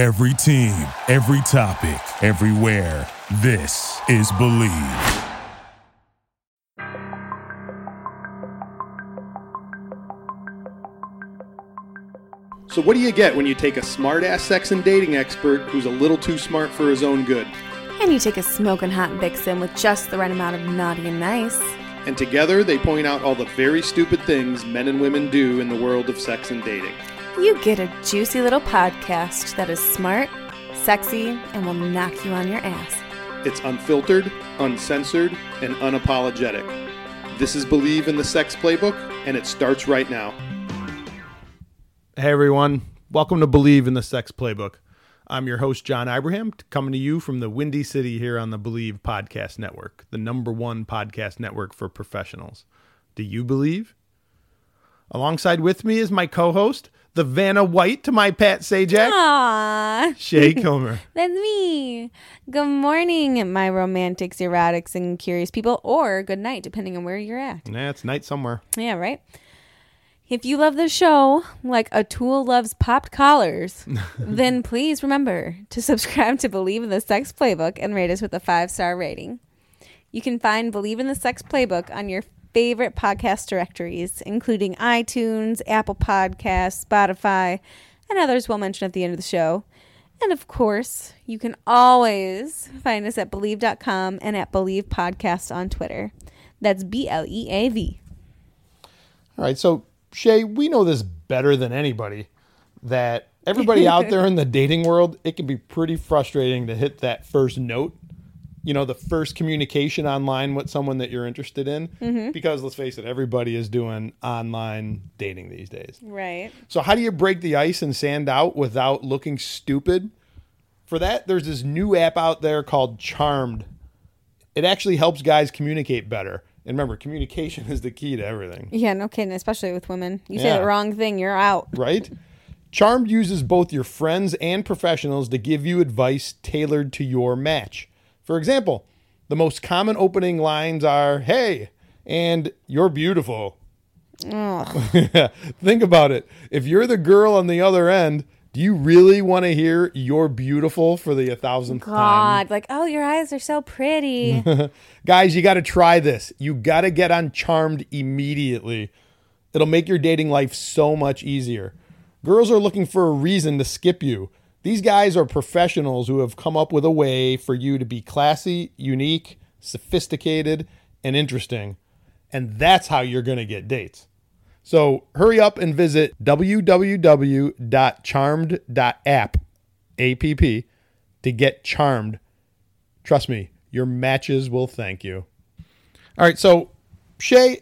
Every team, every topic, everywhere. This is Bleav. So, what do you get when you take a smart ass sex and dating expert who's a little too smart for his own good? And you take a smoking hot Vixen with just the right amount of naughty and nice. And together they point out all the very stupid things men and women do in the world of sex and dating. You get a juicy little podcast that is smart, sexy, and will knock you on your ass. It's unfiltered, uncensored, and unapologetic. This is Bleav in the Sex Playbook, and it starts right now. Hey everyone, welcome to Bleav in the Sex Playbook. I'm your host, John Ibrahim, coming to you from the Windy City here on the Bleav Podcast Network, the number one podcast network for professionals. Do you believe? Alongside with me is my co host, the Vanna White to my Pat Sajak, Aww, Shay Kilmer. that's me. Good morning, my romantics, erotics, and curious people, or good night, depending on where you're at. Nah, it's night somewhere. Yeah, right? If you love the show like a tool loves popped collars, then please remember to subscribe to Bleav in the Sex Playbook and rate us with a five star rating. You can find Bleav in the Sex Playbook on your favorite podcast directories, including iTunes, Apple Podcasts, Spotify, and others we'll mention at the end of the show. And of course, you can always find us at Bleav.com and at Bleav Podcast on Twitter. That's B L E A V. All right, so Shay, we know this better than anybody that everybody out there in the dating world, it can be pretty frustrating to hit that first note. You know, the first communication online with someone that you're interested in. Mm-hmm. Because let's face it, everybody is doing online dating these days. Right. So, how do you break the ice and sand out without looking stupid? For that, there's this new app out there called Charmed. It actually helps guys communicate better. And remember, communication is the key to everything. Yeah, no kidding, especially with women. You say the wrong thing, you're out. right? Charmed uses both your friends and professionals to give you advice tailored to your match. For example, the most common opening lines are, Hey, and you're beautiful. Think about it. If you're the girl on the other end, do you really want to hear you're beautiful for the a thousandth time? God, like, oh, your eyes are so pretty. Guys, you got to try this. You got to get on Charmed immediately. It'll make your dating life so much easier. Girls are looking for a reason to skip you. These guys are professionals who have come up with a way for you to be classy, unique, sophisticated, and interesting. And that's how you're going to get dates. So hurry up and visit www.charmed.app app to get charmed Trust me, your matches will thank you. All right, so Shay,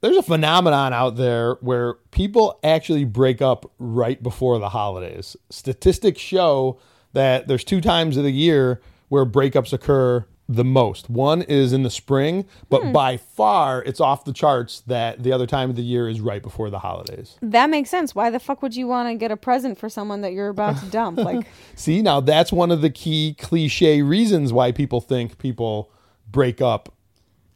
there's a phenomenon out there where people actually break up right before the holidays. Statistics show that there's two times of the year where breakups occur the most. One is in the spring, but hmm. by far it's off the charts that the other time of the year is right before the holidays. that makes sense. Why the fuck would you want to get a present for someone that you're about to dump? Like, See, now that's one of the key cliche reasons why people think people break up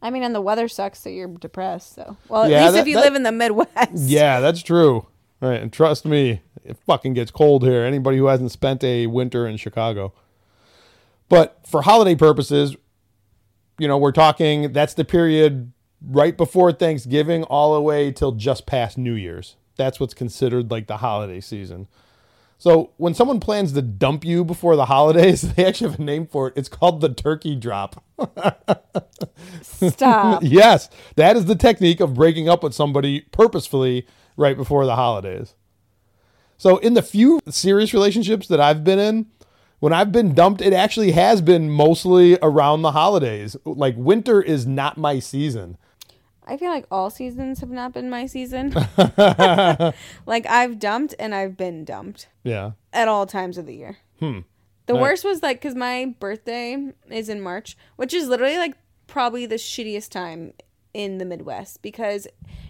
I mean, and the weather sucks, so you're depressed. So, well, at Yeah, least that- if you that- live in the Midwest. Yeah, that's true. Right, and trust me, it fucking gets cold here. Anybody who hasn't spent a winter in Chicago. But for holiday purposes, you know, we're talking that's the period right before Thanksgiving all the way till just past New Year's. That's what's considered like the holiday season. So when someone plans to dump you before the holidays, they actually have a name for it. It's called the turkey drop. Stop. Yes, that is the technique of breaking up with somebody purposefully right before the holidays. So, in the few serious relationships that I've been in, when I've been dumped, it actually has been mostly around the holidays. Like, winter is not my season. I feel like all seasons have not been my season. like, I've dumped and I've been dumped Yeah. at all times of the year. Hmm. The worst was like because my birthday is in March, which is literally like probably the shittiest time in the Midwest because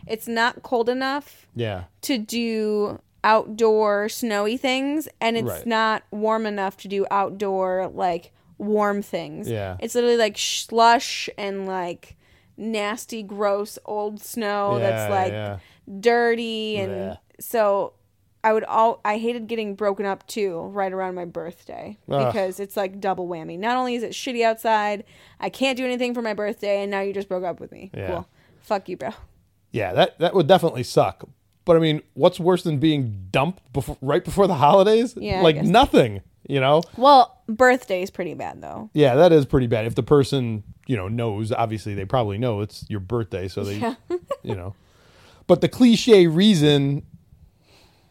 it's not cold enough Yeah. to do outdoor snowy things and it's Right. not warm enough to do outdoor like warm things. Yeah. It's literally like slush and like nasty gross old snow Yeah, that's like yeah. dirty and Yeah. so I would all I hated getting broken up too right around my birthday Ugh. because it's like double whammy. Not only is it shitty outside, I can't do anything for my birthday, and now you just broke up with me. Yeah. Cool. Fuck you, bro. Yeah, that that would definitely suck. But I mean, what's worse than being dumped before, right before the holidays? Yeah, like nothing. You know? Well, birthday's pretty bad though. Yeah, that is pretty bad. If the person you know knows, obviously they probably know it's your birthday, so they, you know. But the cliche reason,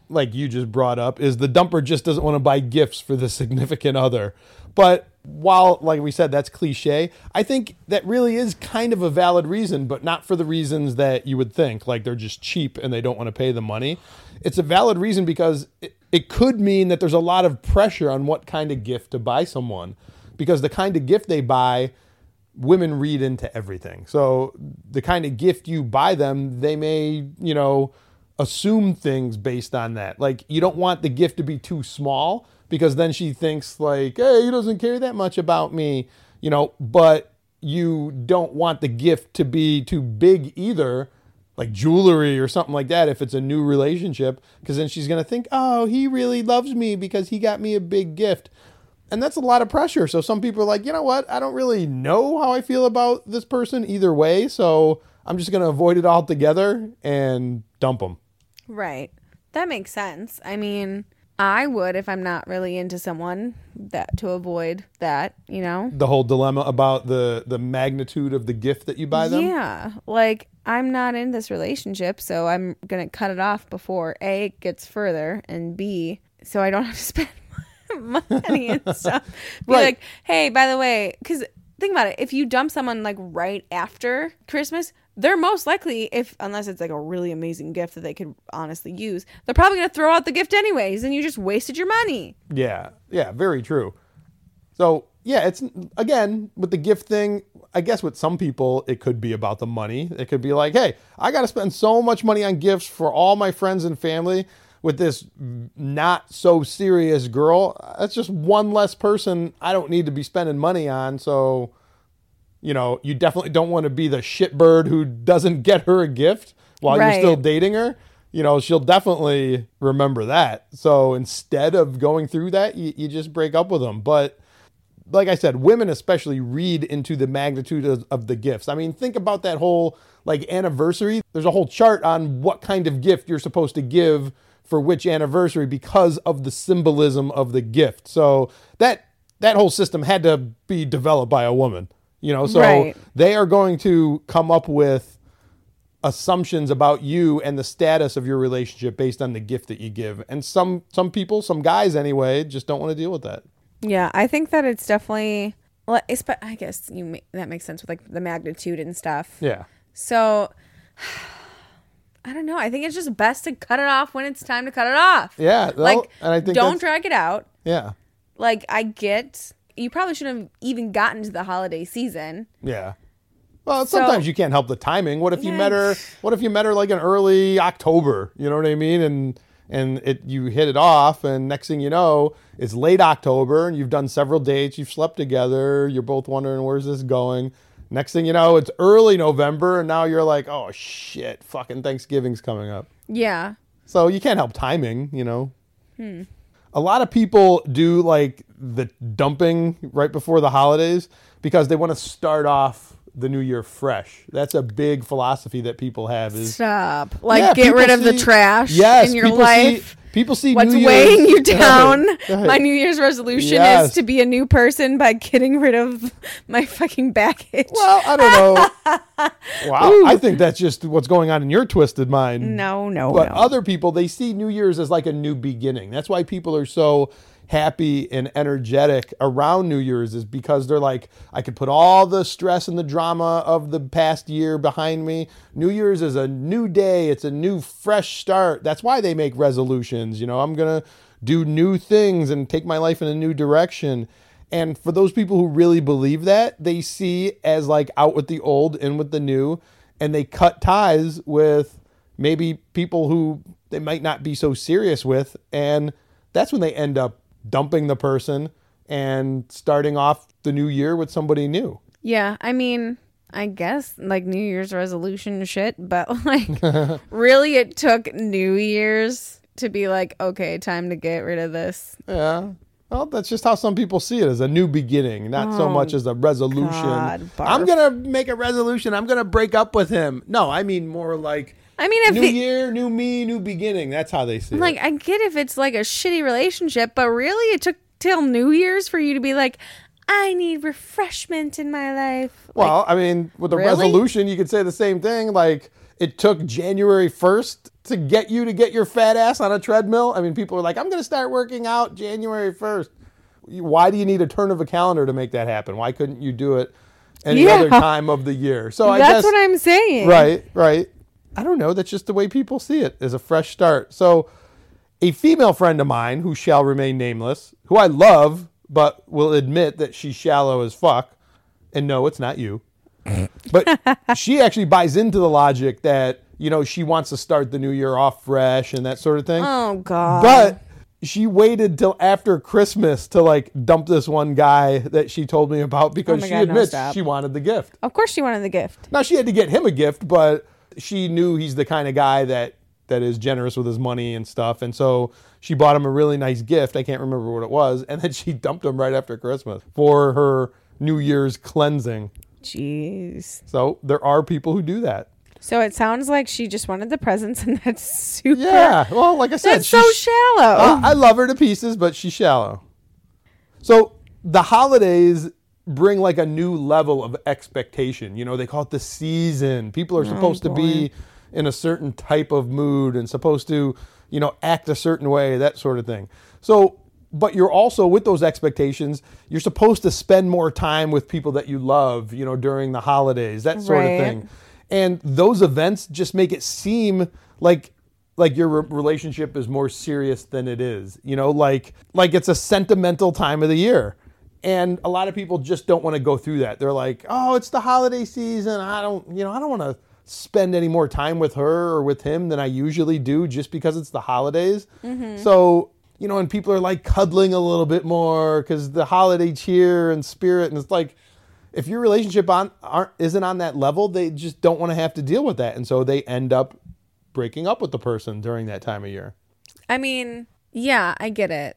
like you just brought up, is the dumper just doesn't want to buy gifts for the significant other. But while, like we said, that's cliche, I think that really is kind of a valid reason, but not for the reasons that you would think. Like they're just cheap and they don't want to pay the money. It's a valid reason because it, it could mean that there's a lot of pressure on what kind of gift to buy someone. Because the kind of gift they buy women read into everything. So the kind of gift you buy them, they may, you know, assume things based on that. Like you don't want the gift to be too small because then she thinks like, "Hey, he doesn't care that much about me." You know, but you don't want the gift to be too big either. Like jewelry or something like that, if it's a new relationship, because then she's gonna think, oh, he really loves me because he got me a big gift and that's a lot of pressure. So some people are like, you know what? I don't really know how I feel about this person either way. So I'm just going to avoid it altogether and dump them. Right. That makes sense. I mean, I would if I'm not really into someone that to avoid that, you know. The whole dilemma about the the magnitude of the gift that you buy them. Yeah. Like I'm not in this relationship, so I'm going to cut it off before A it gets further and B so I don't have to spend money and stuff. Be Right. like, "Hey, by the way, cuz think about it, if you dump someone like right after Christmas, they're most likely if unless it's like a really amazing gift that they could honestly use, they're probably going to throw out the gift anyways and you just wasted your money. Yeah, yeah, very true. So yeah, it's again with the gift thing. I guess with some people it could be about the money. It could be like, hey, I got to spend so much money on gifts for all my friends and family with this not so serious girl. That's just one less person I don't need to be spending money on. So, you know, you definitely don't want to be the shitbird who doesn't get her a gift while Right. you're still dating her. You know, she'll definitely remember that. So instead of going through that, you, you just break up with them. But like I said, women especially read into the magnitude of, of the gifts. I mean, think about that whole like anniversary. There's a whole chart on what kind of gift you're supposed to give for which anniversary because of the symbolism of the gift. So that that whole system had to be developed by a woman. You know, so Right. they are going to come up with assumptions about you and the status of your relationship based on the gift that you give. And some some people, some guys anyway, just don't want to deal with that. Yeah, I think that it's definitely well, espe- I guess you that makes sense with like the magnitude and stuff. Yeah. So I don't know. I think it's just best to cut it off when it's time to cut it off. Yeah, like and I think don't drag it out. Yeah. Like I get you probably shouldn't have even gotten to the holiday season. Yeah. Well, So- sometimes you can't help the timing. What if you met her? What if you met her like in early October? You know what I mean? And and it you hit it off, and next thing you know, it's late October, and you've done several dates. You've slept together. You're both wondering where's this going. Next thing you know, it's early November, and now you're like, oh shit, fucking Thanksgiving's coming up. Yeah. So you can't help timing, you know. Hmm. A lot of people do like the dumping right before the holidays because they want to start off the new year fresh. That's a big philosophy that people have is Stop. Like Yeah, get rid of the trash yes, in your life. See, people see What's New Year's- weighing you down? My New Year's resolution Yes. is to be a new person by getting rid of my fucking baggage. Well, I don't know. wow, I think that's just what's going on in your twisted mind. no, no, But no. other people, they see New Year's as like a new beginning. That's why people are so happy and energetic around New Year's is because they're like, I could put all the stress and the drama of the past year behind me. New Year's is a new day. It's a new fresh start. That's why they make resolutions. You know, I'm going to do new things and take my life in a new direction. And for those people who really believe that, they see as like out with the old, in with the new, and they cut ties with maybe people who they might not be so serious with. And that's when they end up dumping the person and starting off the new year with somebody new. Yeah, I mean, I guess like New Year's resolution shit, but like really it took New Year's to be like, okay, time to get rid of this. Yeah. Well, that's just how some people see it as a new beginning, not so oh, much as a resolution. Oh, God, I'm gonna make a resolution. I'm gonna break up with him. No, I mean more like I mean, if new it- year, new me, new beginning. That's how they see like it. I get if it's like a shitty relationship, but really it took till New Year's for you to be like, I need refreshment in my life. Well, I mean, with a Really? resolution, you could say the same thing. Like it took January 1st to get you to get your fat ass on a treadmill. I mean, people are like, I'm gonna start working out January 1st. Why do you need a turn of a calendar to make that happen? Why couldn't you do it any Yeah. other time of the year? So I That's guess what I'm saying. Right, right. I don't know. That's just the way people see it as a fresh start. So, a female friend of mine who shall remain nameless, who I love, but will admit that she's shallow as fuck, and no, it's not you. But she actually buys into the logic that, you know, she wants to start the new year off fresh and that sort of thing. Oh God. But she waited till after Christmas to like dump this one guy that she told me about because Oh she God, admits stop. she wanted the gift. of course she wanted the gift. Now she had to get him a gift, but she knew he's the kind of guy that that is generous with his money and stuff, and so she bought him a really nice gift. I can't remember what it was, and then she dumped him right after Christmas for her New Year's cleansing. Jeez. So there are people who do that. So it sounds like she just wanted the presents, and that's super. Yeah. Well, like I said, That's so shallow. Uh, I love her to pieces, but she's shallow. So the holidays bring like a new level of expectation. You know, they call it the season. People are oh, supposed to be in a certain type of mood and supposed to, you know, act a certain way, that sort of thing. So, but you're also with those expectations, you're supposed to spend more time with people that you love, you know, during the holidays, that sort Right. of thing. And those events just make it seem like like your re- relationship is more serious than it is. You know, like like it's a sentimental time of the year. And a lot of people just don't want to go through that. They're like, "Oh, it's the holiday season. I don't, you know, I don't want to spend any more time with her or with him than I usually do just because it's the holidays." Mm-hmm. So, you know, and people are like cuddling a little bit more cuz the holiday cheer and spirit and it's like if your relationship on aren't isn't on that level, they just don't want to have to deal with that, and so they end up breaking up with the person during that time of year. I mean, yeah, I get it,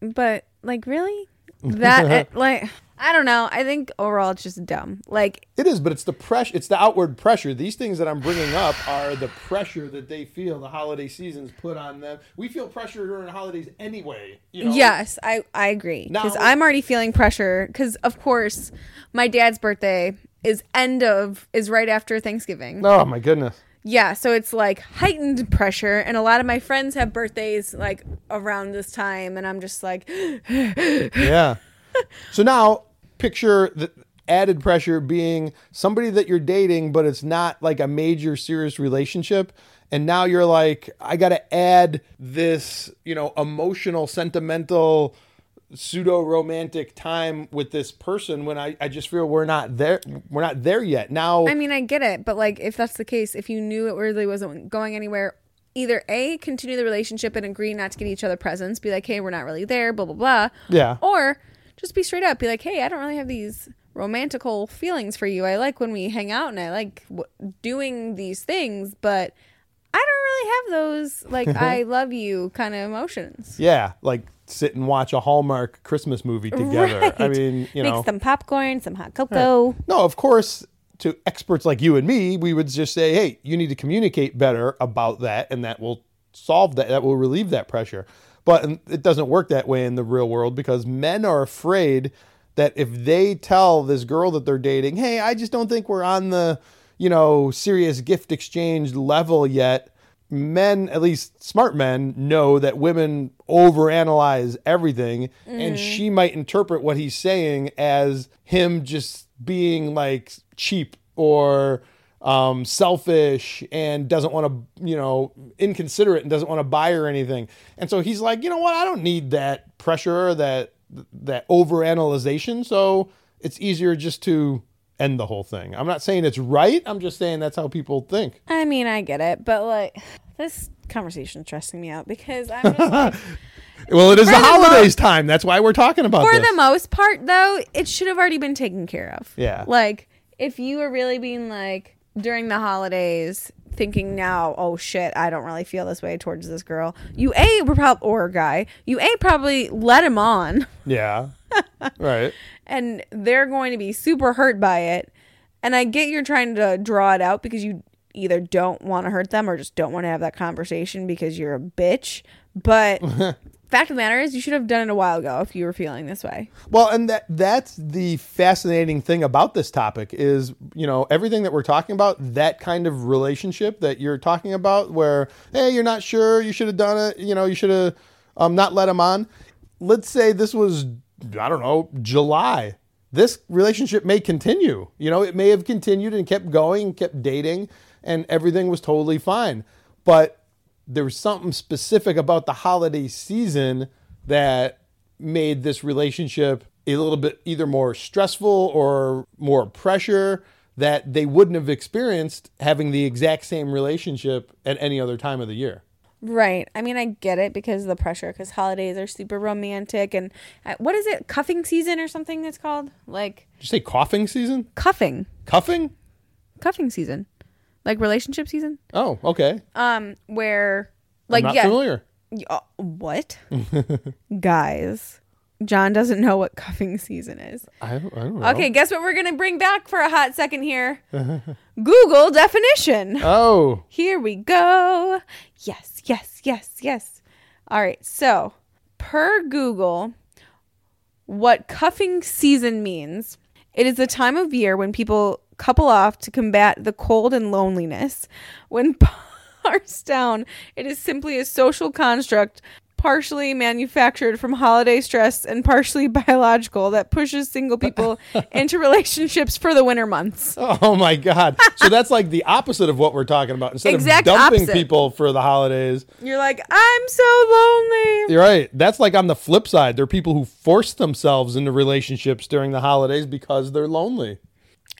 but like, really, that like, I don't know. I think overall it's just dumb. Like, It is, but it's the pressure. It's the outward pressure. These things that I'm bringing up are the pressure that they feel the holiday seasons put on them. We feel pressure during the holidays anyway. You know? yes, I I agree because I'm already feeling pressure. Because of course, my dad's birthday is end of is right after Thanksgiving. Oh my goodness. Yeah, so it's like heightened pressure, and a lot of my friends have birthdays like around this time, and I'm just like, Yeah. so now picture the added pressure being somebody that you're dating, but it's not like a major serious relationship. And now you're like, I got to add this, you know, emotional, sentimental, pseudo romantic time with this person when I, I just feel we're not there. We're not there yet. Now, I mean, I get it, but like, if that's the case, if you knew it really wasn't going anywhere, either a continue the relationship and agree not to get each other presents, be like, hey, we're not really there, blah blah blah. Yeah. Or just be straight up, be like, hey, I don't really have these romantical feelings for you. I like when we hang out and I like w- doing these things, but I don't really have those like mm-hmm. I love you kind of emotions. yeah, like sit and watch a Hallmark Christmas movie together. I mean, you Make know, some popcorn, some hot cocoa. No, of course, to experts like you and me, we would just say, hey, you need to communicate better about that, and that will solve that, that will relieve that pressure. But it doesn't work that way in the real world because men are afraid that if they tell this girl that they're dating, hey, I just don't think we're on the, you know, serious gift exchange level yet. Men, at least smart men, know that women overanalyze everything, and she might interpret what he's saying as him just being like cheap or um, selfish and doesn't want to, you know, inconsiderate and doesn't want to buy her anything. And so he's like, you know what? I don't need that pressure, that that overanalyzation. So it's easier just to end the whole thing. I'm not saying it's right. I'm just saying that's how people think. I mean, I get it, but like this conversation is stressing me out because I'm just like, Well, it is the the mo- holidays time. That's why we're talking about for this. the most part though, it should have already been taken care of. Yeah. Like if you were really being like during the holidays, thinking now, oh shit, I don't really feel this way towards this girl. You a were probably or guy. You a probably let him on, Yeah. right. and they're going to be super hurt by it. And I get you're trying to draw it out because you either don't want to hurt them or just don't want to have that conversation because you're a bitch. But fact of the matter is, you should have done it a while ago if you were feeling this way. Well, and that that's the fascinating thing about this topic is, you know, everything that we're talking about, that kind of relationship that you're talking about where, hey, you're not sure, you should have done it, you know, you should have um, not let him on. Let's say this was, I don't know, July. This relationship may continue. You know, it may have continued and kept going, kept dating, and everything was totally fine. But there was something specific about the holiday season that made this relationship a little bit either more stressful or more pressure that they wouldn't have experienced having the exact same relationship at any other time of the year. Right. I mean, I get it because of the pressure, because holidays are super romantic. And uh, what is it? Cuffing season or something that's called? Like Did you say coughing season? cuffing. Cuffing? Cuffing season. Like relationship season? Oh, okay. Um, where, like, I'm not yeah. familiar. Y- uh, what? Guys, John doesn't know what cuffing season is. I, I don't know. Okay, guess what we're going to bring back for a hot second here? Google definition. Oh, Here we go. Yes, yes, yes, yes. All right. So, per Google, what cuffing season means, it is the time of year when people couple off to combat the cold and loneliness. When parsed down, it is simply a social construct partially manufactured from holiday stress and partially biological that pushes single people into relationships for the winter months. oh my God! So that's like the opposite of what we're talking about. Instead Exact of dumping opposite. people for the holidays, You're like, I'm so lonely. You're right. That's like on the flip side. There are people who force themselves into relationships during the holidays because they're lonely.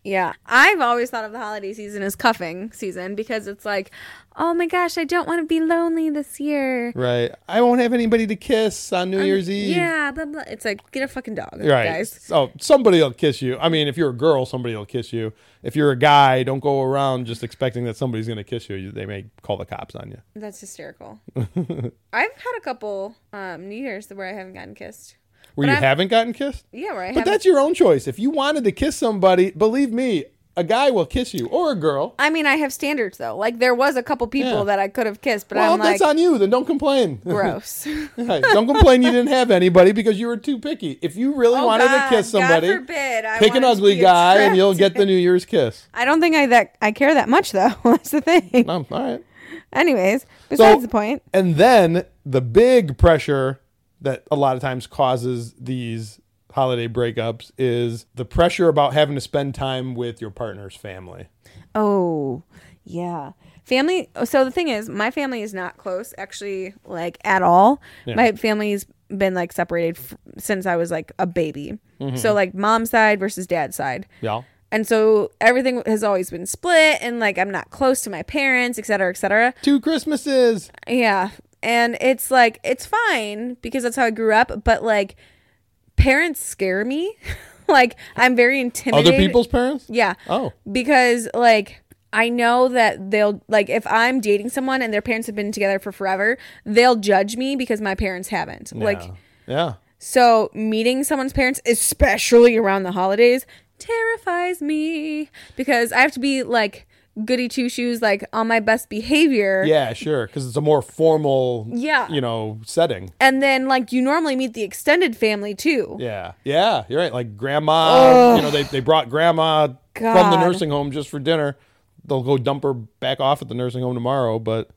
Yeah, I've always thought of the holiday season as cuffing season because it's like, oh my gosh, I don't want to be lonely this year. Right. I won't have anybody to kiss on New Year's Eve. Yeah, blah, blah. It's like get a fucking dog, Right. guys. So somebody will kiss you. I mean, if you're a girl, somebody will kiss you. If you're a guy, don't go around just expecting that somebody's going to kiss you. You- They may call the cops on you. That's hysterical. I've had a couple um, New Year's where I haven't gotten kissed. Where But you I'm- haven't gotten kissed? Yeah, I But that's your own choice. If you wanted to kiss somebody, believe me, a guy will kiss you or a girl. I mean, I have standards though. Like there was a couple people Yeah. that I could have kissed, but Well, I'm like, that's on you. Then don't complain. gross. Right. Don't complain you didn't have anybody because you were too picky. If you really Oh, wanted God. to kiss somebody, forbid pick an ugly guy and you'll get the New Year's kiss. I don't think I that I care that much though. that's the thing. All right. Anyways, besides the point. And then the big pressure that a lot of times causes these holiday breakups is the pressure about having to spend time with your partner's family. Oh, yeah. Family. So the thing is, my family is not close, actually, like at all. Yeah. My family's been like separated f- since I was like a baby. Mm-hmm. So like mom's side versus dad's side. Yeah. And so everything has always been split, and like I'm not close to my parents, et cetera, et cetera. Two Christmases. Yeah. And it's like, it's fine because that's how I grew up, but like parents scare me. like I'm very intimidated. Other people's parents? Yeah. Oh. Because like I know that they'll like if I'm dating someone and their parents have been together for forever, they'll judge me because my parents haven't. Like Yeah. yeah. so meeting someone's parents, especially around the holidays, terrifies me because I have to be like goody two shoes, like on my best behavior. Yeah, sure. Because it's a more formal, Yeah. you know, setting. And then like you normally meet the extended family too. Yeah, yeah, you're right. Like grandma, you know, they, they brought grandma from the nursing home just for dinner. They'll go dump her back off at the nursing home tomorrow. But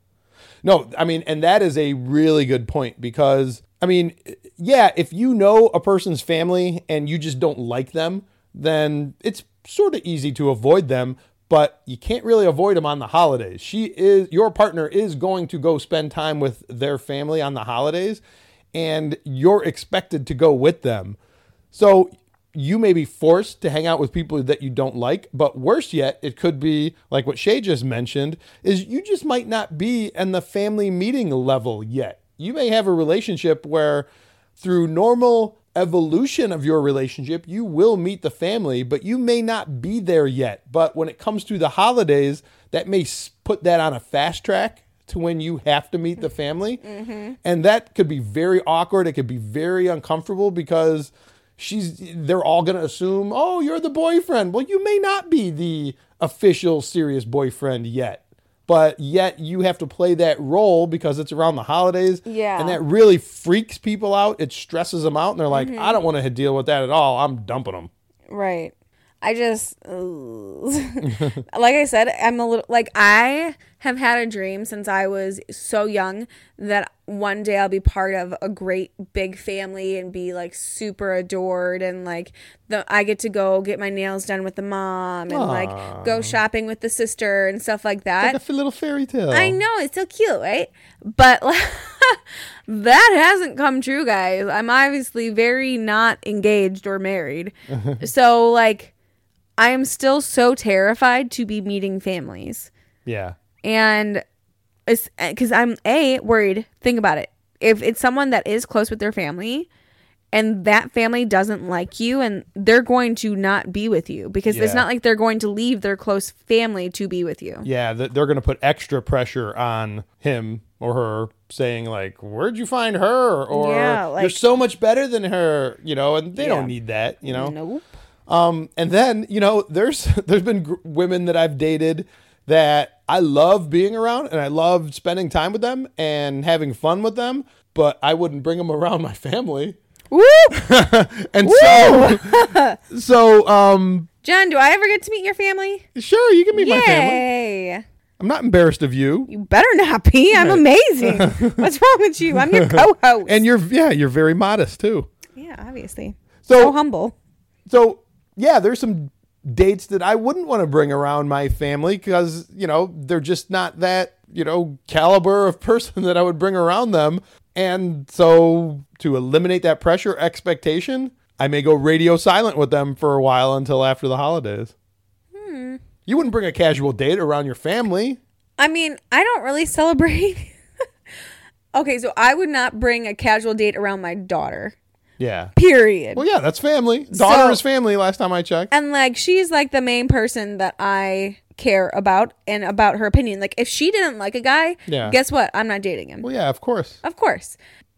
no, I mean, and that is a really good point because, I mean, yeah, if you know a person's family and you just don't like them, then it's sort of easy to avoid them. But you can't really avoid them on the holidays. She is your partner is going to go spend time with their family on the holidays, and you're expected to go with them. So you may be forced to hang out with people that you don't like, but worse yet, it could be like what Shay just mentioned is you just might not be in the family meeting level yet. You may have a relationship where through normal evolution of your relationship, you will meet the family, but you may not be there yet. But when it comes to the holidays, that may put that on a fast track to when you have to meet the family. Mm-hmm. And that could be very awkward. It could be very uncomfortable because she's they're all going to assume, "Oh, you're the boyfriend." Well, you may not be the official serious boyfriend yet. But yet you have to play that role because it's around the holidays. Yeah. And that really freaks people out. It stresses them out and they're like, Mm-hmm. "I don't want to deal with that at all. I'm dumping them." Right. I just like I said, I'm a little like I have had a dream since I was so young that one day I'll be part of a great big family and be like super adored and like the I get to go get my nails done with the mom and like go shopping with the sister and stuff like that. Like a little fairy tale. I know it's so cute, right? But that hasn't come true, guys. I'm obviously very not engaged or married. so like I am still so terrified to be meeting families. Yeah. And it's eh, cuz I'm a worried. Think about it. If it's someone that is close with their family and that family doesn't like you and they're going to not be with you because it's not like they're going to leave their close family to be with you. Yeah, th- they're going to put extra pressure on him or her saying like, "Where'd you find her?" or Yeah, "You're so much better than her," you know, and they Yeah. don't need that, you know. Nope. Um, and then you know, there's there's been gr- women that I've dated that I love being around and I love spending time with them and having fun with them, but I wouldn't bring them around my family. Woo! And so, so um, John, do I ever get to meet your family? sure, you can meet my family. Yay! I'm not embarrassed of you. You better not be. I'm amazing. What's wrong with you? I'm your co-host. And you're yeah, you're very modest too. yeah, obviously. So- So, humble. So yeah, there's some dates that I wouldn't want to bring around my family because you know they're just not that you know caliber of person that I would bring around them. And so to eliminate that pressure expectation, I may go radio silent with them for a while until after the holidays. Hmm. You wouldn't bring a casual date around your family. I mean, I don't really celebrate. okay, so I would not bring a casual date around my daughter. Yeah. Period. Well, yeah, that's family. Daughter So- is family. Last time I checked. and like she's like the main person that I care about and about her opinion. Like if she didn't like a guy, Yeah. guess what? I'm not dating him. Well, yeah, of course. Of course.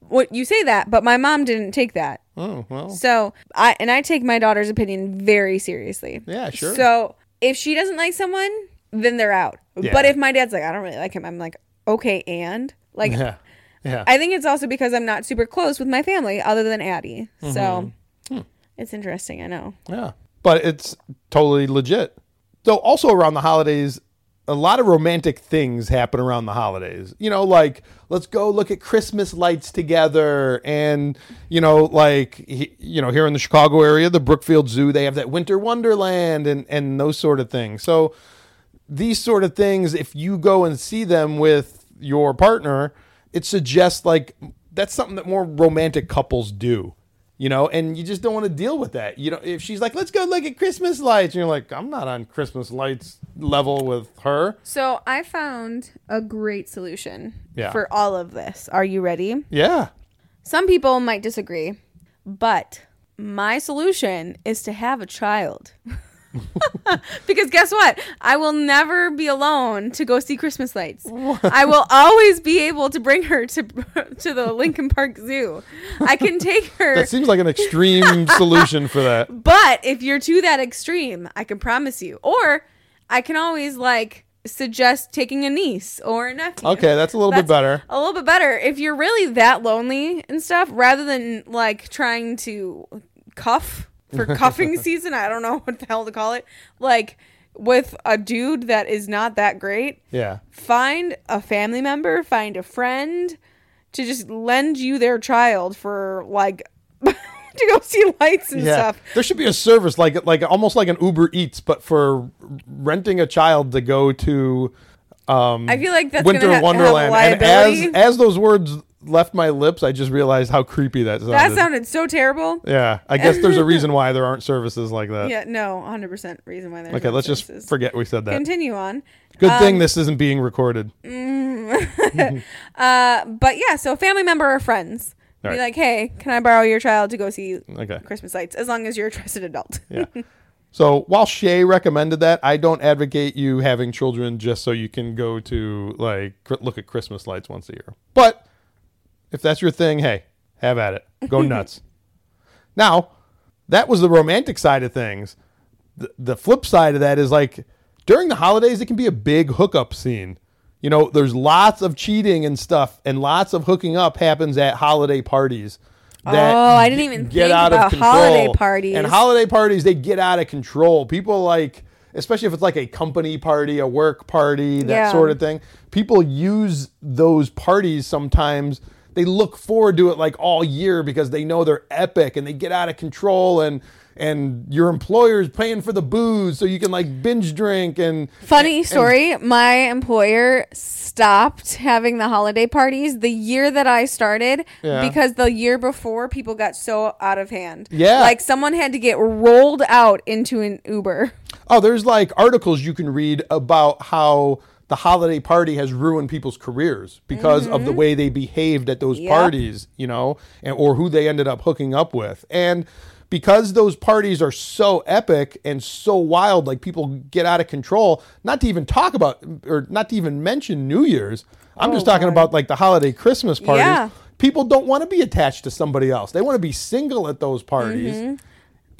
What you say that, but my mom didn't take that. Oh well. So I and I take my daughter's opinion very seriously. Yeah, sure. So if she doesn't like someone, then they're out. Yeah. But if my dad's like, I don't really like him, I'm like, okay, and like Yeah. Yeah. I think it's also because I'm not super close with my family other than Addie. Mm-hmm. So Hmm. it's interesting, I know. Yeah. But it's totally legit. So also around the holidays, a lot of romantic things happen around the holidays. You know, like let's go look at Christmas lights together and you know, like you know, here in the Chicago area, the Brookfield Zoo, they have that winter wonderland and and those sort of things. So these sort of things if you go and see them with your partner, it suggests like that's something that more romantic couples do you know and you just don't want to deal with that you know if she's like let's go look at christmas lights and you're like i'm not on christmas lights level with her So I found a great solution Yeah. for all of this. Are you ready? yeah Some people might disagree, but my solution is to have a child. because guess what? I will never be alone to go see Christmas lights. I will always be able to bring her to to the Lincoln Park Zoo. I can take her. that seems like an extreme solution for that But if you're to that extreme, I can promise you. Or I can always like suggest taking a niece or a nephew. okay that's a little bit better A little bit better. If you're really that lonely and stuff, rather than like trying to cuff for cuffing season, I don't know what the hell to call it. Like with a dude that is not that great, yeah find a family member, find a friend to just lend you their child for like to go see lights and yeah stuff. there should be a service like like almost like an uber eats but for renting a child to go to um I feel like that's winter ha- wonderland and as as those words left my lips i just realized how creepy that sounded that sounded so terrible. yeah i guess there's a reason why there aren't services like that Yeah, no, 100% reason why there's okay let's just forget we said that Continue on. Good Um, thing this isn't being recorded. Uh, but yeah, so family member or friends. Be Right. like, hey, can I borrow your child to go see Okay. Christmas lights? As long as you're a trusted adult. Yeah. So while Shay recommended that, I don't advocate you having children just so you can go to like look at Christmas lights once a year. But if that's your thing, hey, have at it. Go nuts. now, that was the romantic side of things. The, the flip side of that is like during the holidays, it can be a big hookup scene. You know, there's lots of cheating and stuff, and lots of hooking up happens at holiday parties. that Oh, I didn't even think about holiday parties. And holiday parties, they get out of control. People like, especially if it's like a company party, a work party, that Yeah. sort of thing. People use those parties sometimes. They look forward to it like all year because they know they're epic and they get out of control and and your employer's paying for the booze so you can like binge drink and Funny story, my employer stopped having the holiday parties the year that I started Yeah. because the year before people got so out of hand. Yeah. Like someone had to get rolled out into an Uber. Oh, there's like articles you can read about how the holiday party has ruined people's careers because of the mm-hmm. way they behaved at those Yep. parties, you know, and or who they ended up hooking up with. And because those parties are so epic and so wild, like people get out of control, not to even talk about or not to even mention New Year's. I'm just oh, talking about like the holiday Christmas parties. Yeah. People don't want to be attached to somebody else. They want to be single at those parties. I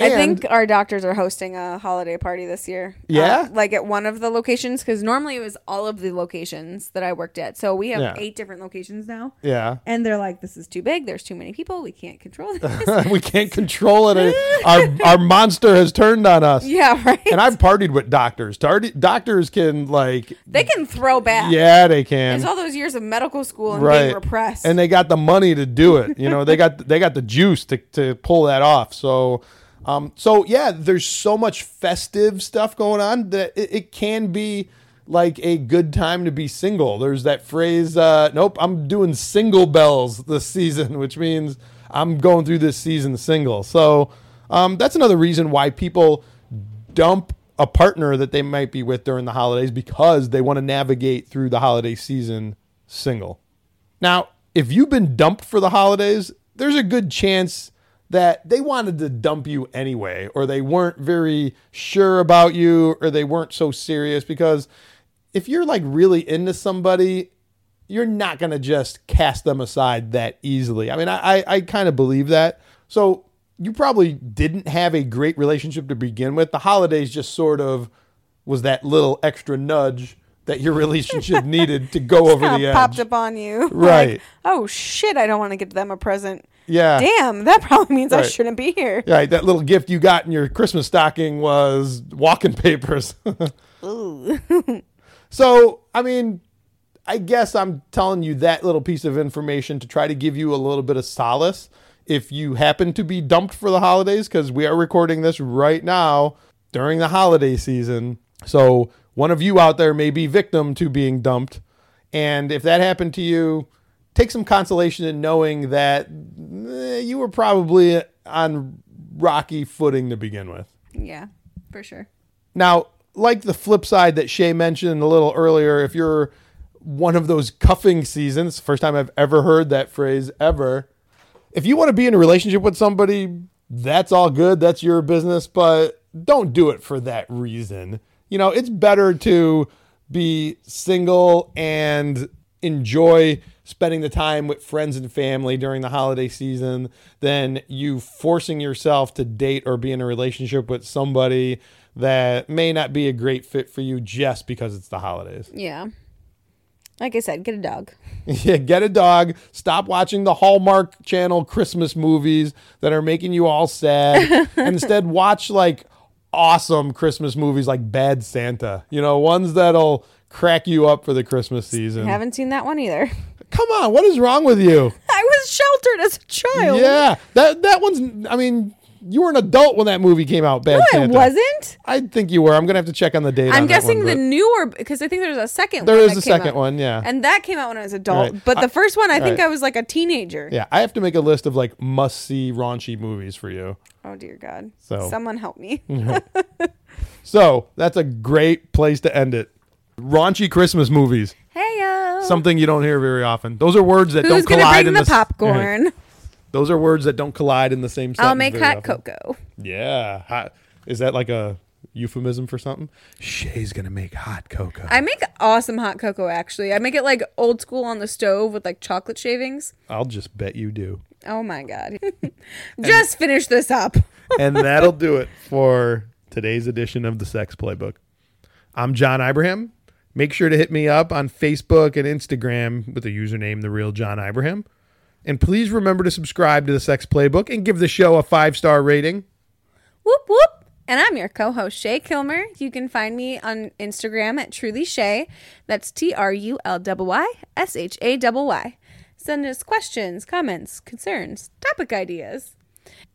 And- think our doctors are hosting a holiday party this year. Yeah? Uh, like at one of the locations, because normally it was all of the locations that I worked at. So we have Yeah. eight different locations now. Yeah. And they're like, this is too big. There's too many people. We can't control this. we can't control it. Our our monster has turned on us. yeah, right. And I've partied with doctors. Doctors can like, they can throw back. yeah, they can. It's all those years of medical school and right. being repressed. And they got the money to do it. You know, they got they got the juice to to pull that off. So, um, so yeah, there's so much festive stuff going on that it, it can be like a good time to be single. There's that phrase, uh, nope, I'm doing single bells this season, which means I'm going through this season single. So um, that's another reason why people dump a partner that they might be with during the holidays because they want to navigate through the holiday season single. Now, if you've been dumped for the holidays, there's a good chance that they wanted to dump you anyway, or they weren't very sure about you, or they weren't so serious. Because if you're like really into somebody, you're not going to just cast them aside that easily. I mean, I, I, I kind of believe that. So you probably didn't have a great relationship to begin with. The holidays just sort of was that little extra nudge that your relationship needed to go over the edge. popped up on you. Right. Like, oh shit! I don't want to get them a present. Yeah. Damn, that probably means I shouldn't be here. Yeah, that little gift you got in your Christmas stocking was walking papers. Ooh. so, I mean, I guess I'm telling you that little piece of information to try to give you a little bit of solace if you happen to be dumped for the holidays, because we are recording this right now during the holiday season. So, one of you out there may be victim to being dumped. And if that happened to you, take some consolation in knowing that eh, you were probably on rocky footing to begin with. Yeah, for sure. Now, like the flip side that Shay mentioned a little earlier, if you're one of those cuffing seasons, first time I've ever heard that phrase ever. If you want to be in a relationship with somebody, that's all good. That's your business, but don't do it for that reason. You know, it's better to be single and enjoy spending the time with friends and family during the holiday season than you forcing yourself to date or be in a relationship with somebody that may not be a great fit for you just because it's the holidays. Yeah. Like I said, get a dog. Yeah, get a dog. Stop watching the Hallmark Channel Christmas movies that are making you all sad. and instead, watch like awesome Christmas movies like Bad Santa. You know, ones that'll crack you up for the Christmas season. I Haven't seen that one either. Come on, what is wrong with you? I was sheltered as a child. Yeah, that that one's. I mean, you were an adult when that movie came out. Bad No, I wasn't. I think you were. I'm gonna have to check on the date. I'm guessing one, the newer because I think there's a second. There one is a second out. one, yeah. and that came out when I was adult. Right. But the first one, I think right. I was like a teenager. Yeah, I have to make a list of like must see raunchy movies for you. Oh dear God! So- someone help me. So that's a great place to end it. Raunchy Christmas movies. Something you don't hear very often. Those are words that who's don't gonna collide bring in the s- popcorn? Those are words that don't collide in the same sentence. I'll make very hot often. cocoa. Yeah. Hot. Is that like a euphemism for something. Shay's gonna make hot cocoa. I make awesome hot cocoa actually. I make it like old school on the stove with like chocolate shavings. I'll just bet you do. Oh my god. Just finish this up. and that'll do it for today's edition of the Sex Playbook. I'm John Ibrahim. Make sure to hit me up on Facebook and Instagram with the username The Real John Ibrahim. And please remember to subscribe to the Sex Playbook and give the show a five star rating. Whoop whoop. And I'm your co-host Shay Kilmer. You can find me on Instagram at Truly Shay. That's T R U L Y S H A Y. Send us questions, comments, concerns, topic ideas.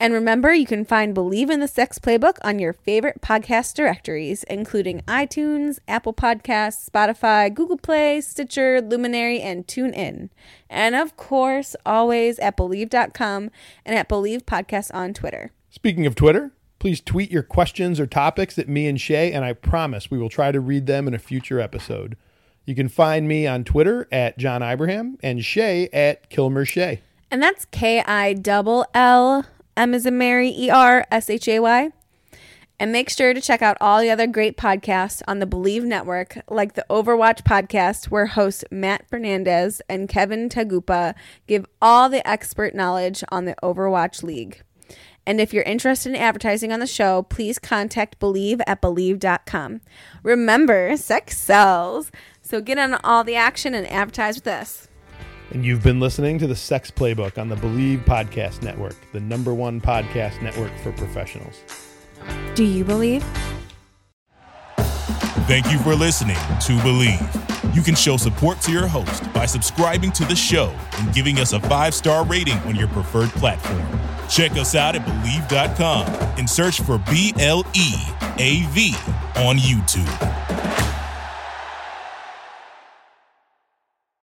And remember, you can find Bleav in the Sex Playbook on your favorite podcast directories, including iTunes, Apple Podcasts, Spotify, Google Play, Stitcher, Luminary, and TuneIn. And of course, always at Bleav.com and at Bleav Podcast on Twitter. Speaking of Twitter, please tweet your questions or topics at me and Shay, and I promise we will try to read them in a future episode. You can find me on Twitter at John Ibrahim and Shay at Kilmer Shay. And that's K I double L M is a Mary E R S H A Y. And make sure to check out all the other great podcasts on the Bleav Network, like the Overwatch podcast, where hosts Matt Fernandez and Kevin Tagupa give all the expert knowledge on the Overwatch League. And if you're interested in advertising on the show, please contact Bleav at Bleav.com. Remember, sex sells. So get on all the action and advertise with us. And you've been listening to the Sex Playbook on the Bleav Podcast Network, the number one podcast network for professionals. Do you believe? Thank you for listening to Bleav. You can show support to your host by subscribing to the show and giving us a five star rating on your preferred platform. Check us out at Bleav.com and search for B L E A V on YouTube.